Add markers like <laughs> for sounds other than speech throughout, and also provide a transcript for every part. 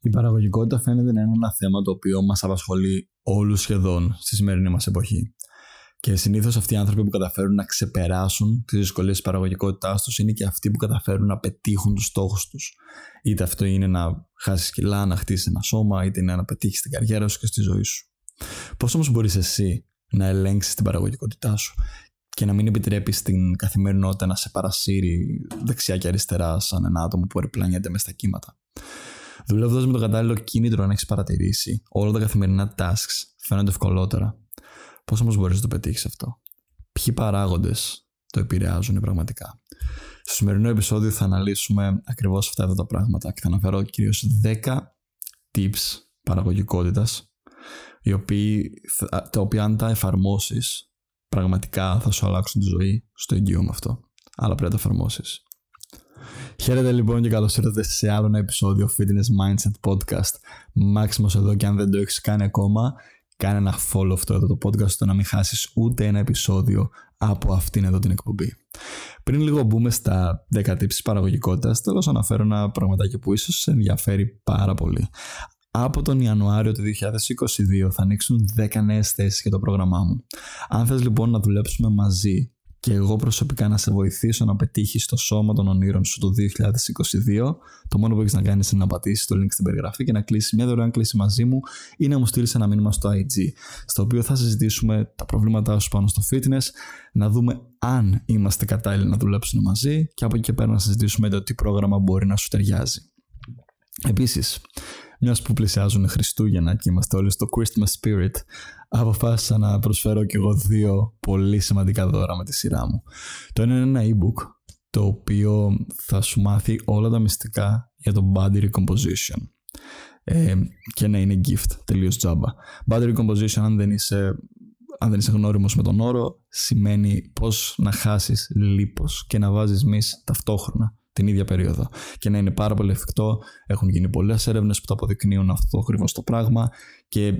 Η παραγωγικότητα φαίνεται να είναι ένα θέμα το οποίο μας απασχολεί όλους σχεδόν στη σημερινή μας εποχή. Και συνήθως αυτοί οι άνθρωποι που καταφέρουν να ξεπεράσουν τις δυσκολίες της παραγωγικότητάς τους είναι και αυτοί που καταφέρουν να πετύχουν τους στόχους τους. Είτε αυτό είναι να χάσεις κιλά, να χτίσεις ένα σώμα, είτε είναι να πετύχεις την καριέρα σου και στη ζωή σου. Πώς όμως μπορείς εσύ να ελέγξεις την παραγωγικότητά σου και να μην επιτρέπεις στην καθημερινότητα να σε παρασύρει δεξιά και αριστερά σαν ένα άτομο που ερπλανιέται μες στα κύματα; Δουλεύοντα με το κατάλληλο κίνητρο, αν έχεις παρατηρήσει, όλα τα καθημερινά tasks φαίνονται ευκολότερα Πώς όμως μπορείς να το πετύχεις αυτό, Ποιοι παράγοντες το επηρεάζουν πραγματικά; Στο σημερινό επεισόδιο θα αναλύσουμε ακριβώς αυτά εδώ τα πράγματα και θα αναφέρω κυρίως 10 tips παραγωγικότητας, τα οποία αν τα εφαρμόσεις, πραγματικά θα σου αλλάξουν τη ζωή στο εγγύο με αυτό. Αλλά πρέπει να τα εφαρμόσεις. Χαίρετε λοιπόν και καλώς ήρθατε σε άλλο ένα επεισόδιο Fitness Mindset Podcast. Μάξιμος εδώ και αν δεν το έχεις κάνει ακόμα, κάνε ένα follow αυτό εδώ το podcast ώστε να μην χάσεις ούτε ένα επεισόδιο από αυτήν εδώ την εκπομπή. Πριν λίγο μπούμε στα 10 tips της παραγωγικότητας, θέλω να αναφέρω ένα πραγματάκι που ίσως σε ενδιαφέρει πάρα πολύ. Από τον Ιανουάριο του 2022 θα ανοίξουν 10 νέες θέσεις για το πρόγραμμά μου. Αν θες λοιπόν να δουλέψουμε μαζί και εγώ προσωπικά να σε βοηθήσω να πετύχεις το σώμα των ονείρων σου το 2022, το μόνο που έχεις να κάνεις είναι να πατήσεις το link στην περιγραφή και να κλείσεις μια δωρεάν κλίση μαζί μου ή να μου στείλεις ένα μήνυμα στο IG, στο οποίο θα συζητήσουμε τα προβλήματά σου πάνω στο fitness, να δούμε αν είμαστε κατάλληλοι να δουλέψουμε μαζί και από εκεί και πέρα να συζητήσουμε το τι πρόγραμμα μπορεί να σου ταιριάζει. Επίσης, μιας που πλησιάζουν Χριστούγεννα και είμαστε όλοι στο Christmas Spirit, αποφάσισα να προσφέρω και εγώ δύο πολύ σημαντικά δώρα με τη σειρά μου. Το ένα είναι ένα e-book το οποίο θα σου μάθει όλα τα μυστικά για το body recomposition. Ε, και να είναι gift, τελείως τζάμπα. Body recomposition αν δεν είσαι αν δεν είσαι γνώριμος με τον όρο, σημαίνει πώς να χάσεις λίπος και να βάζεις μυς ταυτόχρονα την ίδια περίοδο. Και να είναι πάρα πολύ εφικτό. Έχουν γίνει πολλές έρευνες που το αποδεικνύουν αυτό ακριβώς το πράγμα και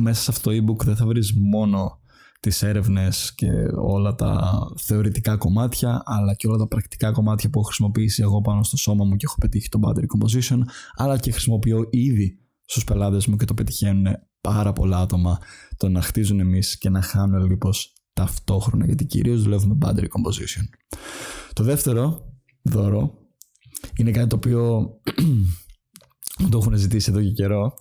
μέσα σε αυτό το e-book δεν θα βρεις μόνο τις έρευνες και όλα τα θεωρητικά κομμάτια αλλά και όλα τα πρακτικά κομμάτια που έχω χρησιμοποιήσει εγώ πάνω στο σώμα μου και έχω πετύχει το battery composition αλλά και χρησιμοποιώ ήδη στους πελάτες μου και το πετυχαίνουν πάρα πολλά άτομα το να χτίζουν εμείς και να χάνουν λίπος ταυτόχρονα γιατί κυρίως δουλεύουμε battery composition. Το δεύτερο δώρο είναι κάτι το οποίο <clears throat> το έχουν ζητήσει εδώ και καιρό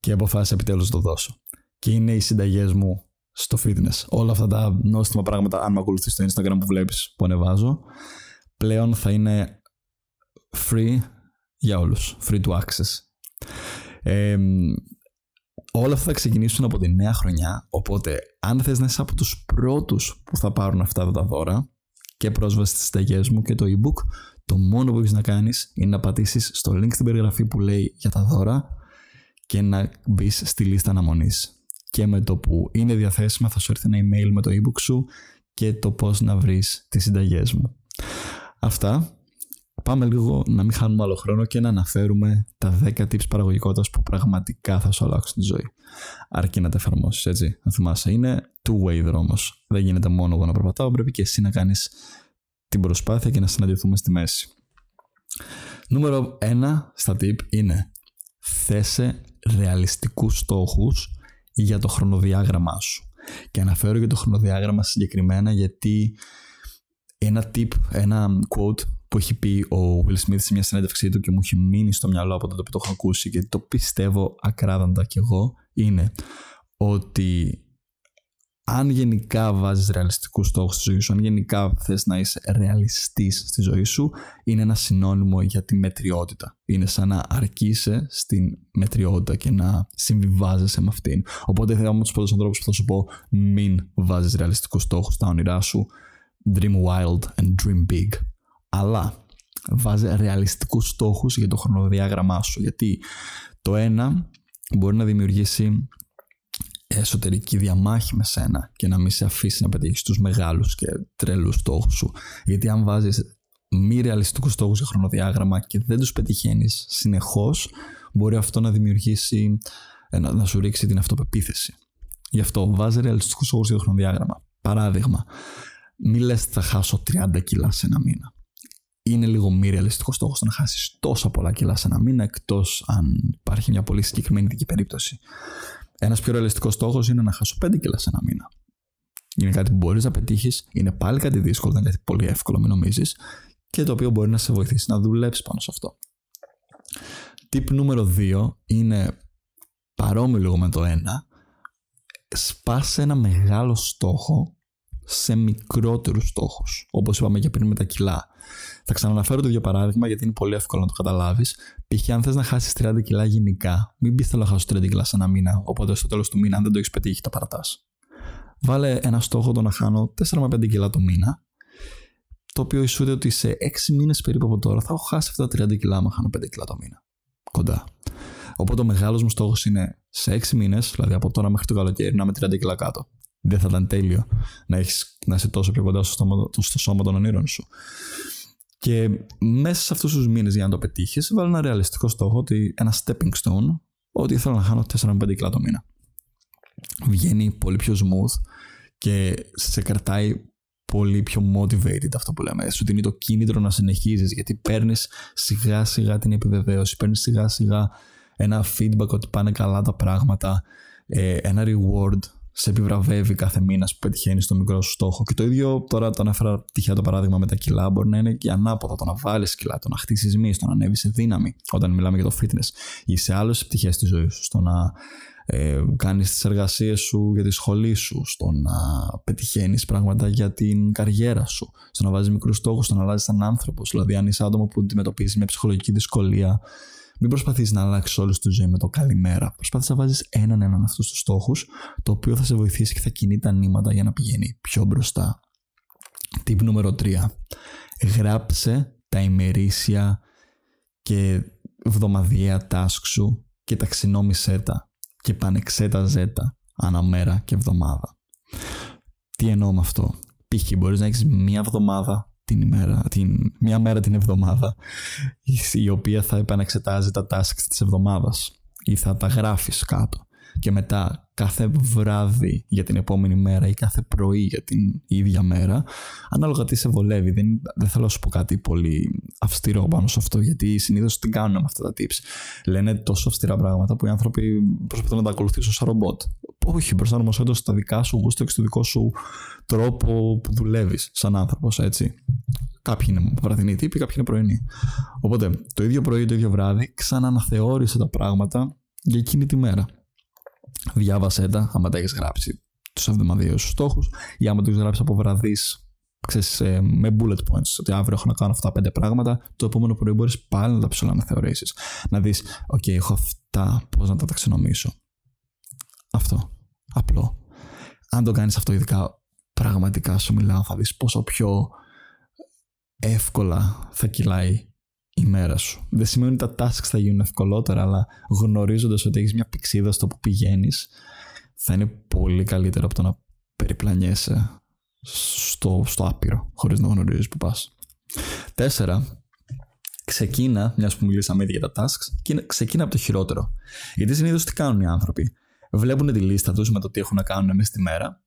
και αποφάσισα επιτέλους να το δώσω και είναι οι συνταγές μου στο fitness. Όλα αυτά τα νόστιμα πράγματα, αν με ακολουθείς στο Instagram που βλέπεις που ανεβάζω, πλέον θα είναι free για όλους. Free to access. όλα αυτά θα ξεκινήσουν από τη νέα χρονιά, οπότε αν θες να είσαι από τους πρώτους που θα πάρουν αυτά τα δώρα και πρόσβαση στις συνταγές μου και το ebook, το μόνο που έχεις να κάνεις είναι να πατήσεις στο link στην περιγραφή που λέει για τα δώρα και να μπεις στη λίστα αναμονής και με το που είναι διαθέσιμα θα σου έρθει ένα email με το ebook σου και το πώς να βρεις τις συνταγές μου. Αυτά. Πάμε λίγο να μην χάνουμε άλλο χρόνο και να αναφέρουμε τα 10 tips παραγωγικότητας που πραγματικά θα σου αλλάξουν τη ζωή. Αρκεί να τα εφαρμόσεις, έτσι. Να θυμάσαι, είναι two-way δρόμος. Δεν γίνεται μόνο εγώ να περπατάω, πρέπει και εσύ να κάνεις την προσπάθεια και να συναντηθούμε στη μέση. Νούμερο 1 στα tip είναι θέσε ρεαλιστικούς στόχους για το χρονοδιάγραμμά σου. Και αναφέρω για το χρονοδιάγραμμα συγκεκριμένα γιατί ένα tip, ένα quote που έχει πει ο Will Smith σε μια συνέντευξή του και μου έχει μείνει στο μυαλό από τότε που το έχω ακούσει γιατί το πιστεύω ακράδαντα κι εγώ είναι ότι αν γενικά βάζεις ρεαλιστικούς στόχους στη ζωή σου, αν γενικά θες να είσαι ρεαλιστής στη ζωή σου, είναι ένα συνώνυμο για τη μετριότητα. Είναι σαν να αρκείσαι στην μετριότητα και να συμβιβάζεσαι με αυτήν. Οπότε θα είμαι από τους πρώτους ανθρώπους που θα σου πω μην βάζεις ρεαλιστικούς στόχους στα όνειρά σου. Dream wild and dream big. Αλλά βάζει ρεαλιστικούς στόχους για το χρονοδιάγραμμά σου. Γιατί το ένα μπορεί να δημιουργήσει εσωτερική διαμάχη με σένα και να μην σε αφήσει να πετύχεις τους μεγάλους και τρελούς στόχους σου. Γιατί αν βάζεις μη ρεαλιστικούς στόχους για χρονοδιάγραμμα και δεν τους πετυχαίνεις συνεχώς, μπορεί αυτό να δημιουργήσει, να, να σου ρίξει την αυτοπεποίθηση. Γι' αυτό βάζει ρεαλιστικούς στόχους για το χρονοδιάγραμμα. Παράδειγμα, μη λες θα χάσω 30 κιλά σε ένα μήνα. είναι λίγο μη ρεαλιστικός στόχος να χάσεις τόσα πολλά κιλά σε ένα μήνα, εκτός αν υπάρχει μια πολύ συγκεκριμένη δική περίπτωση. Ένας πιο ρεαλιστικός στόχος είναι να χάσω 5 κιλά σε ένα μήνα. Είναι κάτι που μπορείς να πετύχεις, είναι πάλι κάτι δύσκολο, δεν είναι κάτι πολύ εύκολο, μην νομίζεις, και το οποίο μπορεί να σε βοηθήσει να δουλέψεις πάνω σε αυτό. Τύπ νούμερο 2 είναι παρόμοιο λίγο με το 1. Σπάσε ένα μεγάλο στόχο σε μικρότερους στόχους, όπως είπαμε και πριν με τα κιλά. Θα ξαναναφέρω το ίδιο παράδειγμα γιατί είναι πολύ εύκολο να το καταλάβεις. Π.χ. αν θες να χάσεις 30 κιλά γενικά, μην πεις θέλω να χάσω 30 κιλά σε ένα μήνα, οπότε στο τέλος του μήνα αν δεν το έχεις πετύχει τα παρατάς. Βάλε ένα στόχο το να χάνω 4 με 5 κιλά το μήνα, το οποίο ισούται ότι σε 6 μήνες περίπου από τώρα θα έχω χάσει αυτά τα 30 κιλά άμα χάνω 5 κιλά το μήνα. Κοντά. Οπότε ο μεγάλος μου στόχος είναι σε 6 μήνες, δηλαδή από τώρα μέχρι το καλοκαίρι, να είμαι 30 κιλά κάτω δεν θα ήταν τέλειο να, έχεις, να είσαι τόσο πιο κοντά στο, στόμα, στο σώμα των ονείρων σου. Και μέσα σε αυτούς τους μήνες για να το πετύχεις, βάλει ένα ρεαλιστικό στόχο ότι ένα stepping stone, ότι θέλω να χάνω 4-5 κιλά το μήνα. Βγαίνει πολύ πιο smooth και σε κρατάει πολύ πιο motivated αυτό που λέμε. Σου δίνει το κίνητρο να συνεχίζεις γιατί παίρνεις σιγά σιγά την επιβεβαίωση, παίρνεις σιγά σιγά ένα feedback ότι πάνε καλά τα πράγματα, ε, ένα reward σε επιβραβεύει κάθε μήνα που πετυχαίνει το μικρό σου στόχο. Και το ίδιο τώρα το ανέφερα τυχαία το παράδειγμα με τα κιλά. Μπορεί να είναι και ανάποδα. Το να βάλεις κιλά, το να χτίσεις μυς, το να ανέβεις σε δύναμη όταν μιλάμε για το fitness ή σε άλλες πτυχές της ζωής σου. Στο να ε, κάνεις τις εργασίες σου για τη σχολή σου, στο να πετυχαίνεις πράγματα για την καριέρα σου, στο να βάζεις μικρούς στόχους, στο να αλλάζεις έναν άνθρωπο. Δηλαδή, αν είσαι άτομο που αντιμετωπίζεις μια ψυχολογική δυσκολία, μην προσπαθείς να αλλάξεις όλη τη ζωή με το καλημέρα. Προσπάθησε να βάζεις έναν έναν αυτούς τους στόχους, το οποίο θα σε βοηθήσει και θα κινεί τα νήματα για να πηγαίνει πιο μπροστά. Τύπ νούμερο 3. Γράψε τα ημερήσια και εβδομαδιαία task σου και ταξινόμησέ τα και πανεξέταζέ τα αναμέρα και εβδομάδα. Τι εννοώ με αυτό; Π.χ. μπορείς να έχεις μία εβδομάδα την ημέρα, την, μία μέρα την εβδομάδα η οποία θα επανεξετάζει τα tasks της εβδομάδας ή θα τα γράφεις κάτω και μετά κάθε βράδυ για την επόμενη μέρα ή κάθε πρωί για την ίδια μέρα, ανάλογα τι σε βολεύει. Δεν, δεν θέλω να σου πω κάτι πολύ αυστηρό πάνω σε αυτό, γιατί συνήθως τι κάνουν με αυτά τα tips. Λένε τόσο αυστηρά πράγματα που οι άνθρωποι προσπαθούν να τα ακολουθήσουν σαν ρομπότ. Όχι, προσαρμοσέ το στα δικά σου γούστα και στο δικό σου τρόπο που δουλεύεις σαν άνθρωπος, έτσι. Κάποιοι είναι βραδινοί τύποι, κάποιοι είναι πρωινοί. Οπότε, το ίδιο πρωί, το ίδιο βράδυ, ξαναναθεώρησε τα πράγματα για εκείνη τη μέρα. Διάβασέ τα, άμα τα έχεις γράψει τους εβδομαδιαίους στόχους, ή άμα το έχει γράψεις από βραδύς, ξέρεις, ε, με bullet points, ότι αύριο έχω να κάνω αυτά πέντε πράγματα, το επόμενο πρωί μπορείς πάλι να τα ψηλοαναθεωρήσει. Να δεις, OK, έχω αυτά, πώς να τα ταξινομήσω. Αυτό. Απλό. Αν το κάνεις αυτό, ειδικά πραγματικά σου μιλάω, θα δεις πόσο πιο εύκολα θα κυλάει η μέρα σου. Δεν σημαίνει ότι τα tasks θα γίνουν ευκολότερα, αλλά γνωρίζοντας ότι έχεις μια πηξίδα στο που πηγαίνεις, θα είναι πολύ καλύτερο από το να περιπλανιέσαι στο, στο άπειρο, χωρίς να γνωρίζεις που πας. Τέσσερα, ξεκίνα, μιας που μιλήσαμε ήδη για τα tasks, ξεκίνα από το χειρότερο. Γιατί συνήθως τι κάνουν οι άνθρωποι; Βλέπουν τη λίστα τους με το τι έχουν να κάνουν μέσα στη μέρα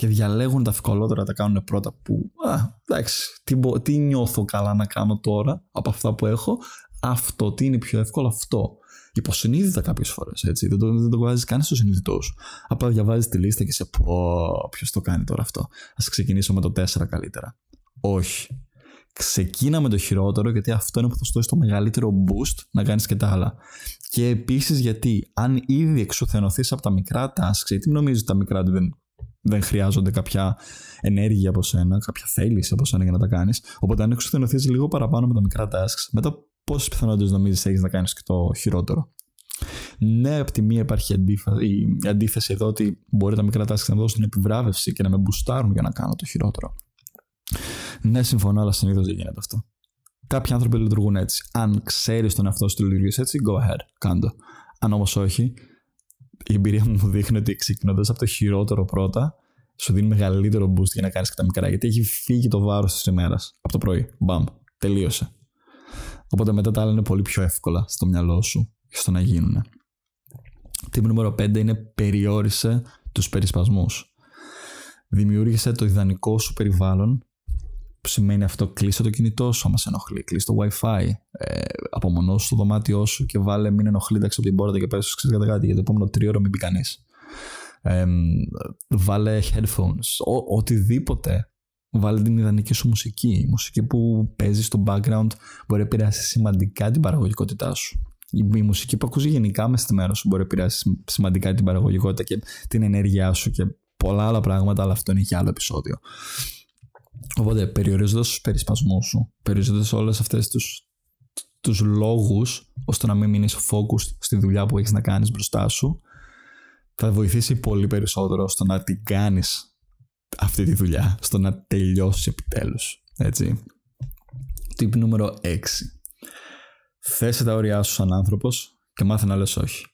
και διαλέγουν τα ευκολότερα τα κάνουν πρώτα που, α, εντάξει, τι, τι νιώθω καλά να κάνω τώρα από αυτά που έχω, αυτό, τι είναι πιο εύκολο αυτό. Υποσυνείδητα κάποιες φορές, έτσι. Δεν το, δεν το βάζεις καν στο συνειδητός σου. Απλά διαβάζεις τη λίστα και σε πω, ποιος το κάνει τώρα αυτό. Α ξεκινήσω με το 4 καλύτερα. Όχι. Ξεκίνα με το χειρότερο, γιατί αυτό είναι που θα σου δώσει το μεγαλύτερο boost να κάνεις και τα άλλα. Και επίσης γιατί, αν ήδη εξουθενωθείς από τα μικρά tasks, γιατί νομίζεις τα μικρά δεν δεν χρειάζονται κάποια ενέργεια από σένα, κάποια θέληση από σένα για να τα κάνεις. Οπότε, αν εξουθενωθείς λίγο παραπάνω με τα μικρά tasks, μετά πόσες πιθανότητες νομίζεις έχεις να κάνεις και το χειρότερο. Ναι, από τη μία υπάρχει η αντίθεση εδώ ότι μπορεί τα μικρά tasks να δώσουν επιβράβευση και να με μπουστάρουν για να κάνω το χειρότερο. Ναι, συμφωνώ, αλλά συνήθως δεν γίνεται αυτό. Κάποιοι άνθρωποι λειτουργούν έτσι. Αν ξέρεις τον εαυτό σου λειτουργείς έτσι, go ahead, κάντο. Αν όμως όχι, η εμπειρία μου μου δείχνει ότι ξεκινώντας από το χειρότερο πρώτα, σου δίνει μεγαλύτερο boost για να κάνεις και τα μικρά. Γιατί έχει φύγει το βάρος της ημέρας από το πρωί. Μπαμ. Τελείωσε. Οπότε μετά τα άλλα είναι πολύ πιο εύκολα στο μυαλό σου και στο να γίνουν. Τύπο νούμερο 5 είναι περιόρισε τους περισπασμούς. Δημιούργησε το ιδανικό σου περιβάλλον που σημαίνει αυτό κλείσε το κινητό σου άμα σε ενοχλεί, κλείσε το wifi, ε, απομονώσου το δωμάτιό σου και βάλε μην ενοχλεί από την πόρτα και πες ξέρεις κάτι, κάτι για το επόμενο τρίωρο μην πει κανείς. Ε, βάλε headphones, ο, οτιδήποτε. Βάλε την ιδανική σου μουσική. Η μουσική που παίζει στο background μπορεί να επηρεάσει σημαντικά την παραγωγικότητά σου. Η, μουσική που ακούζει γενικά μέσα στη μέρα σου μπορεί να επηρεάσει σημαντικά την παραγωγικότητα και την ενέργειά σου και πολλά άλλα πράγματα, αλλά αυτό είναι για άλλο επεισόδιο. Οπότε περιορίζοντας τους περισπασμούς σου, περιορίζοντας όλες αυτές τους τους λόγους ώστε να μην μείνεις focused στη δουλειά που έχεις να κάνεις μπροστά σου θα βοηθήσει πολύ περισσότερο στο να την κάνεις αυτή τη δουλειά, στο να τελειώσεις επιτέλους. Έτσι. Τύπη νούμερο 6. Θέσε τα όρια σου σαν άνθρωπος και μάθε να λες όχι.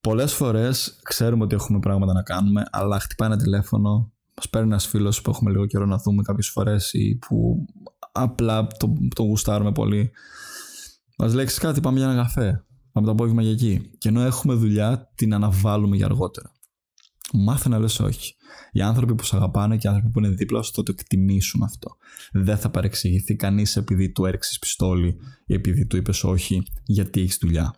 Πολλές φορές ξέρουμε ότι έχουμε πράγματα να κάνουμε, αλλά χτυπάει ένα τηλέφωνο, μας παίρνει ένας φίλος που έχουμε λίγο καιρό να δούμε κάποιες φορές ή που απλά το, το γουστάρουμε πολύ. Μας λέξει κάτι, πάμε για ένα καφέ. Πάμε το απόγευμα για εκεί. Και ενώ έχουμε δουλειά, την αναβάλουμε για αργότερα. Μάθε να λες όχι. Οι άνθρωποι που σε αγαπάνε και οι άνθρωποι που είναι δίπλα σου θα το εκτιμήσουν αυτό. Δεν θα παρεξηγηθεί κανείς επειδή του έριξες πιστόλι ή επειδή του είπες όχι, γιατί έχεις δουλειά.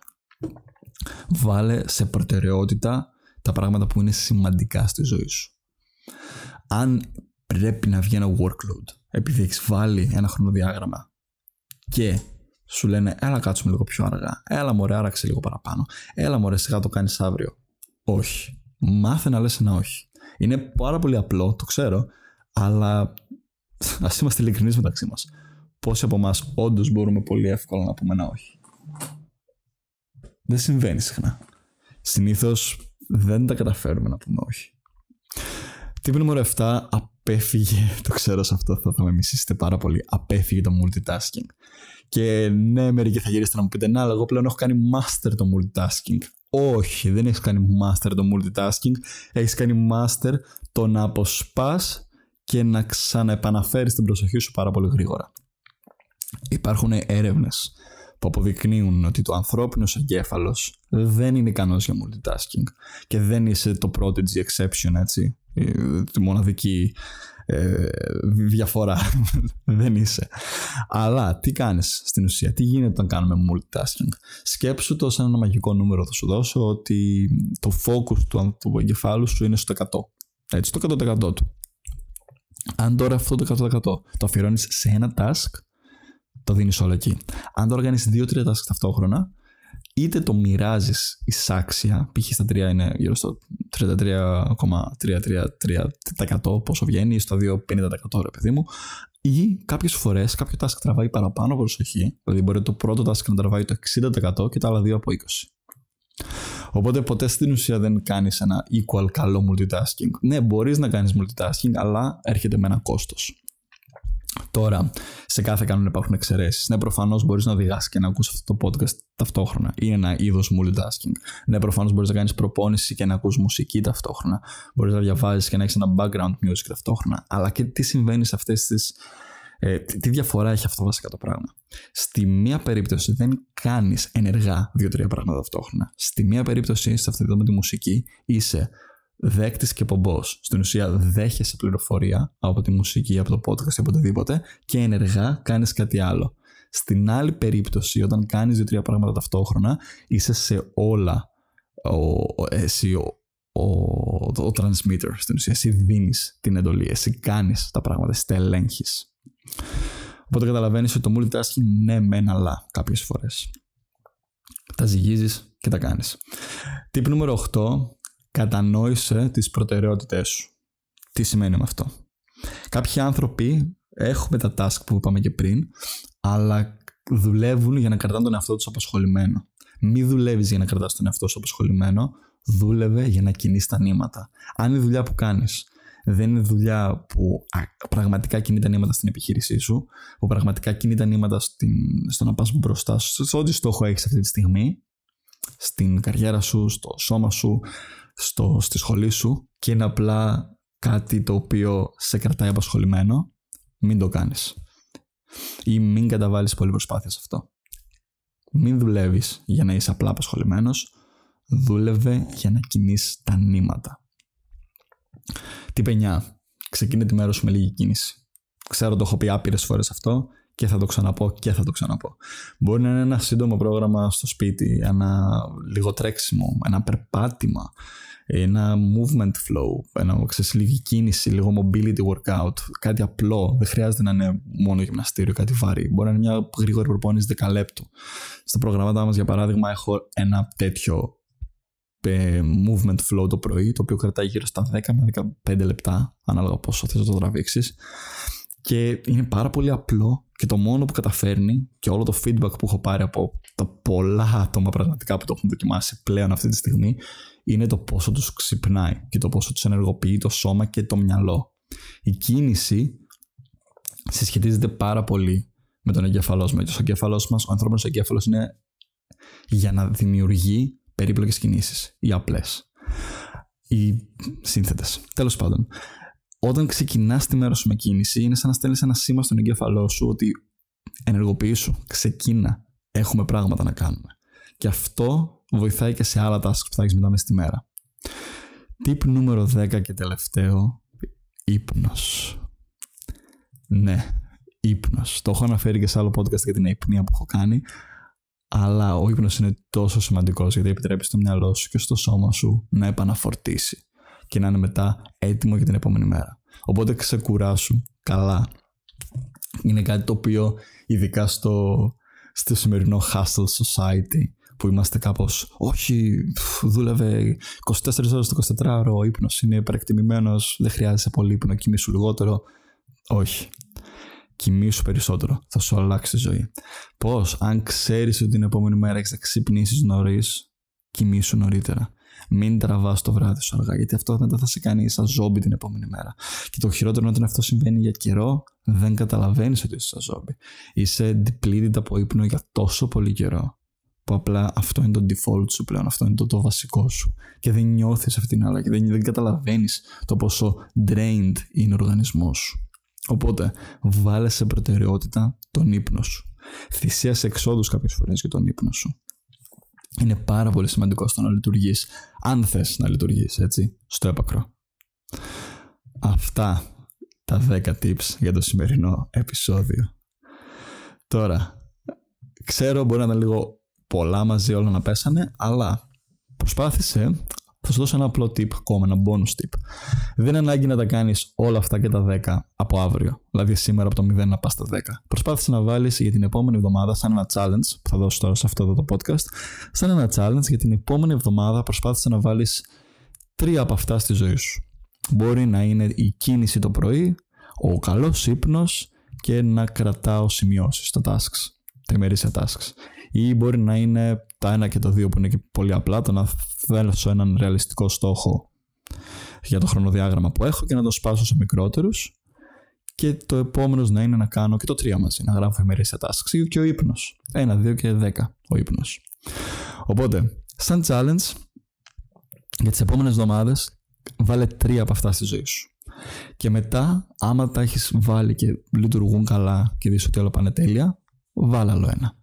Βάλε σε προτεραιότητα τα πράγματα που είναι σημαντικά στη ζωή σου. Αν πρέπει να βγει ένα workload επειδή έχεις βάλει ένα χρονοδιάγραμμα και σου λένε έλα κάτσουμε λίγο πιο αργά, έλα μωρέ άραξε λίγο παραπάνω, έλα μωρέ σιγά το κάνεις αύριο. Όχι. Μάθε να λες ένα όχι. Είναι πάρα πολύ απλό, το ξέρω, αλλά ας είμαστε ειλικρινείς μεταξύ μας. Πόσοι από εμάς όντως μπορούμε πολύ εύκολα να πούμε ένα όχι; Δεν συμβαίνει συχνά. Συνήθως δεν τα καταφέρουμε να πούμε όχι. Τύπη νούμερο 7. Απέφυγε, <laughs> το ξέρω σε αυτό, θα, θα με μισήσετε πάρα πολύ. Απέφυγε το multitasking. Και ναι, μερικοί θα γυρίσετε να μου πείτε, να, αλλά εγώ πλέον έχω κάνει master το multitasking. Όχι, δεν έχεις κάνει master το multitasking. Έχεις κάνει master το να αποσπάς και να ξαναεπαναφέρεις την προσοχή σου πάρα πολύ γρήγορα. Υπάρχουν έρευνες που αποδεικνύουν ότι το ανθρώπινος εγκέφαλος δεν είναι ικανός για multitasking και δεν είσαι το prodigy exception, έτσι, τη μοναδική ε, διαφορά. <laughs> δεν είσαι. Αλλά τι κάνεις στην ουσία, τι γίνεται όταν κάνουμε multitasking; Σκέψου το σε ένα μαγικό νούμερο θα σου δώσω ότι το focus του, του εγκεφάλου σου είναι στο 100. Έτσι, το 100% του. Αν τώρα αυτό το 100% το αφιερώνεις σε ένα task, το δίνεις όλο εκεί. Αν τώρα κάνεις 2-3 tasks ταυτόχρονα, είτε το μοιράζεις εισάξια, π.χ. στα 3 είναι γύρω στο 33,333% πόσο βγαίνει, στο 2,50% ρε παιδί μου, ή κάποιες φορές κάποιο task τραβάει παραπάνω προσοχή, δηλαδή μπορεί το πρώτο task να τραβάει το 60% και τα άλλα δύο από 20%. Οπότε ποτέ στην ουσία δεν κάνεις ένα equal καλό multitasking. Ναι, μπορείς να κάνεις multitasking, αλλά έρχεται με ένα κόστος. Τώρα, σε κάθε κανόνα υπάρχουν εξαιρέσεις. Ναι, προφανώς μπορείς να οδηγάσει και να ακούσει αυτό το podcast ταυτόχρονα. Είναι ένα είδος multitasking. Ναι, προφανώς μπορείς να κάνεις προπόνηση και να ακούσει μουσική ταυτόχρονα. Μπορείς να διαβάζεις και να έχεις ένα background music ταυτόχρονα. Αλλά και τι συμβαίνει σε αυτές τις. Ε, τι διαφορά έχει αυτό βασικά το πράγμα. Στη μία περίπτωση δεν κάνεις ενεργά δύο-τρία πράγματα ταυτόχρονα. Στη μία περίπτωση, σε αυτή εδώ με τη μουσική, είσαι δέκτης και πομπός. Στην ουσία, δέχεσαι πληροφορία από τη μουσική, από το podcast ή από οτιδήποτε και ενεργά κάνεις κάτι άλλο. Στην άλλη περίπτωση, όταν κάνεις δύο-τρία πράγματα ταυτόχρονα, είσαι σε όλα ο, εσύ ο, ο, ο, transmitter. Στην ουσία, εσύ δίνεις την εντολή, εσύ κάνεις τα πράγματα, εσύ τα ελέγχεις. Οπότε καταλαβαίνεις ότι το multitasking ναι, μεν, αλλά κάποιες φορές. Τα ζυγίζεις και τα κάνεις. Τύπ νούμερο 8 κατανόησε τις προτεραιότητές σου. Τι σημαίνει με αυτό; Κάποιοι άνθρωποι έχουμε τα task που είπαμε και πριν, αλλά δουλεύουν για να κρατάνε τον εαυτό τους απασχολημένο. Μη δουλεύεις για να κρατάς τον εαυτό σου απασχολημένο, δούλευε για να κινείς τα νήματα. Αν η δουλειά που κάνεις δεν είναι δουλειά που πραγματικά κινεί τα νήματα στην επιχείρησή σου, που πραγματικά κινεί τα νήματα στην, στο να πας μπροστά σου, σε ό,τι στόχο έχεις αυτή τη στιγμή, στην καριέρα σου, στο σώμα σου, στο, στη σχολή σου και είναι απλά κάτι το οποίο σε κρατάει απασχολημένο, μην το κάνεις. Ή μην καταβάλεις πολύ προσπάθεια σε αυτό. Μην δουλεύεις για να είσαι απλά απασχολημένος, δούλευε για να κινείς τα νήματα. Τι πενιά, ξεκίνησε τη μέρα σου με λίγη κίνηση. Ξέρω το έχω πει άπειρες φορές αυτό και θα το ξαναπώ και θα το ξαναπώ. Μπορεί να είναι ένα σύντομο πρόγραμμα στο σπίτι, ένα λίγο τρέξιμο, ένα περπάτημα, ένα movement flow, ένα ξέρεις, λίγη κίνηση, λίγο mobility workout, κάτι απλό. Δεν χρειάζεται να είναι μόνο γυμναστήριο, κάτι βαρύ. Μπορεί να είναι μια γρήγορη προπόνηση δεκαλέπτου. Στα προγράμματά μας, για παράδειγμα, έχω ένα τέτοιο ε, movement flow το πρωί, το οποίο κρατάει γύρω στα 10 με 15 λεπτά, ανάλογα πόσο θες να το τραβήξεις. Και είναι πάρα πολύ απλό και το μόνο που καταφέρνει και όλο το feedback που έχω πάρει από τα πολλά άτομα πραγματικά που το έχουν δοκιμάσει πλέον αυτή τη στιγμή είναι το πόσο τους ξυπνάει και το πόσο τους ενεργοποιεί το σώμα και το μυαλό. Η κίνηση συσχετίζεται πάρα πολύ με τον εγκέφαλός μας. Ο εγκέφαλός μας, ο ανθρώπινος εγκέφαλος είναι για να δημιουργεί περίπλοκες κινήσεις ή απλές ή σύνθετες. Τέλος πάντων, όταν ξεκινάς τη μέρα σου με κίνηση, είναι σαν να στέλνεις ένα σήμα στον εγκέφαλό σου ότι ενεργοποιήσου, ξεκίνα, έχουμε πράγματα να κάνουμε. Και αυτό βοηθάει και σε άλλα tasks που θα έχεις μετά μέσα στη μέρα. Tip νούμερο 10 και τελευταίο, ύπνος. Ναι, ύπνος. Το έχω αναφέρει και σε άλλο podcast για την υπνία που έχω κάνει, αλλά ο ύπνος είναι τόσο σημαντικός γιατί επιτρέπει στο μυαλό σου και στο σώμα σου να επαναφορτήσει και να είναι μετά έτοιμο για την επόμενη μέρα. Οπότε ξεκουράσου καλά. Είναι κάτι το οποίο ειδικά στο, στο σημερινό hustle society που είμαστε κάπως όχι δούλευε 24 ώρες το 24 ώρο ο ύπνος είναι υπερεκτιμημένος δεν χρειάζεσαι πολύ ύπνο κοιμήσου λιγότερο όχι κοιμήσου περισσότερο θα σου αλλάξει τη ζωή πώς αν ξέρεις ότι την επόμενη μέρα έχεις να ξυπνήσεις νωρίς κοιμήσου νωρίτερα μην τραβάς το βράδυ σου αργά, γιατί αυτό μετά θα σε κάνει σαν ζόμπι την επόμενη μέρα. Και το χειρότερο είναι όταν αυτό συμβαίνει για καιρό, δεν καταλαβαίνεις ότι είσαι σαν ζόμπι. Είσαι depleted από ύπνο για τόσο πολύ καιρό, που απλά αυτό είναι το default σου πλέον, αυτό είναι το, το βασικό σου. Και δεν νιώθεις αυτή την άλλα και δεν, δεν καταλαβαίνεις το πόσο drained είναι ο οργανισμός σου. Οπότε, βάλε σε προτεραιότητα τον ύπνο σου. Θυσίασε εξόδους κάποιες φορές για τον ύπνο σου είναι πάρα πολύ σημαντικό στο να λειτουργείς. Αν θες να λειτουργείς, έτσι, στο έπακρο. Αυτά τα 10 tips για το σημερινό επεισόδιο. Τώρα, ξέρω μπορεί να ήταν λίγο πολλά μαζί όλα να πέσανε, αλλά προσπάθησε θα σου δώσω ένα απλό tip ακόμα, ένα bonus tip. Δεν είναι ανάγκη να τα κάνεις όλα αυτά και τα 10 από αύριο. Δηλαδή σήμερα από το 0 να πας στα 10. Προσπάθησε να βάλεις για την επόμενη εβδομάδα, σαν ένα challenge, που θα δώσω τώρα σε αυτό το podcast, σαν ένα challenge για την επόμενη εβδομάδα προσπάθησε να βάλεις τρία από αυτά στη ζωή σου. Μπορεί να είναι η κίνηση το πρωί, ο καλός ύπνος και να κρατάω σημειώσεις, τα tasks, τα ημερήσια tasks ή μπορεί να είναι τα ένα και τα δύο που είναι και πολύ απλά, το να θέσω έναν ρεαλιστικό στόχο για το χρονοδιάγραμμα που έχω και να το σπάσω σε μικρότερους και το επόμενος να είναι να κάνω και το τρία μαζί, να γράφω ημερήσια tasks και ο ύπνος. Ένα, δύο και δέκα ο ύπνος. Οπότε, σαν challenge για τις επόμενες εβδομάδες βάλε τρία από αυτά στη ζωή σου. Και μετά, άμα τα έχεις βάλει και λειτουργούν καλά και δεις ότι όλα πάνε τέλεια, βάλε άλλο ένα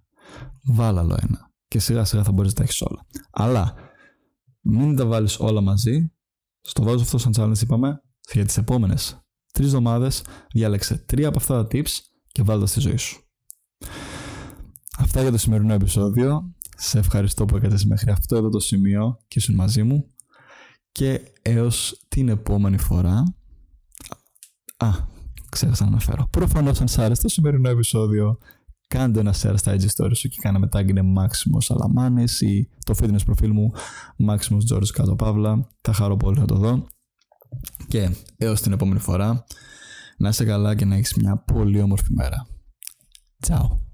βάλα άλλο ένα. Και σιγά σιγά θα μπορείς να τα έχεις όλα. Αλλά μην τα βάλεις όλα μαζί. Στο βάζω αυτό σαν challenge είπαμε για τις επόμενες τρεις εβδομάδες διάλεξε τρία από αυτά τα tips και βάλτε στη ζωή σου. Αυτά για το σημερινό επεισόδιο. Σε ευχαριστώ που έκατες μέχρι αυτό εδώ το σημείο και ήσουν μαζί μου. Και έως την επόμενη φορά... Α, ξέχασα να αναφέρω. Προφανώς αν σ' άρεσε το σημερινό επεισόδιο κάντε ένα share στα IG stories σου και κάνε μετά είναι Maximus Alamanes ή το fitness προφίλ μου Maximus George κάτω παύλα. Θα χαρώ πολύ να το δω. Και έως την επόμενη φορά να είσαι καλά και να έχεις μια πολύ όμορφη μέρα. Ciao.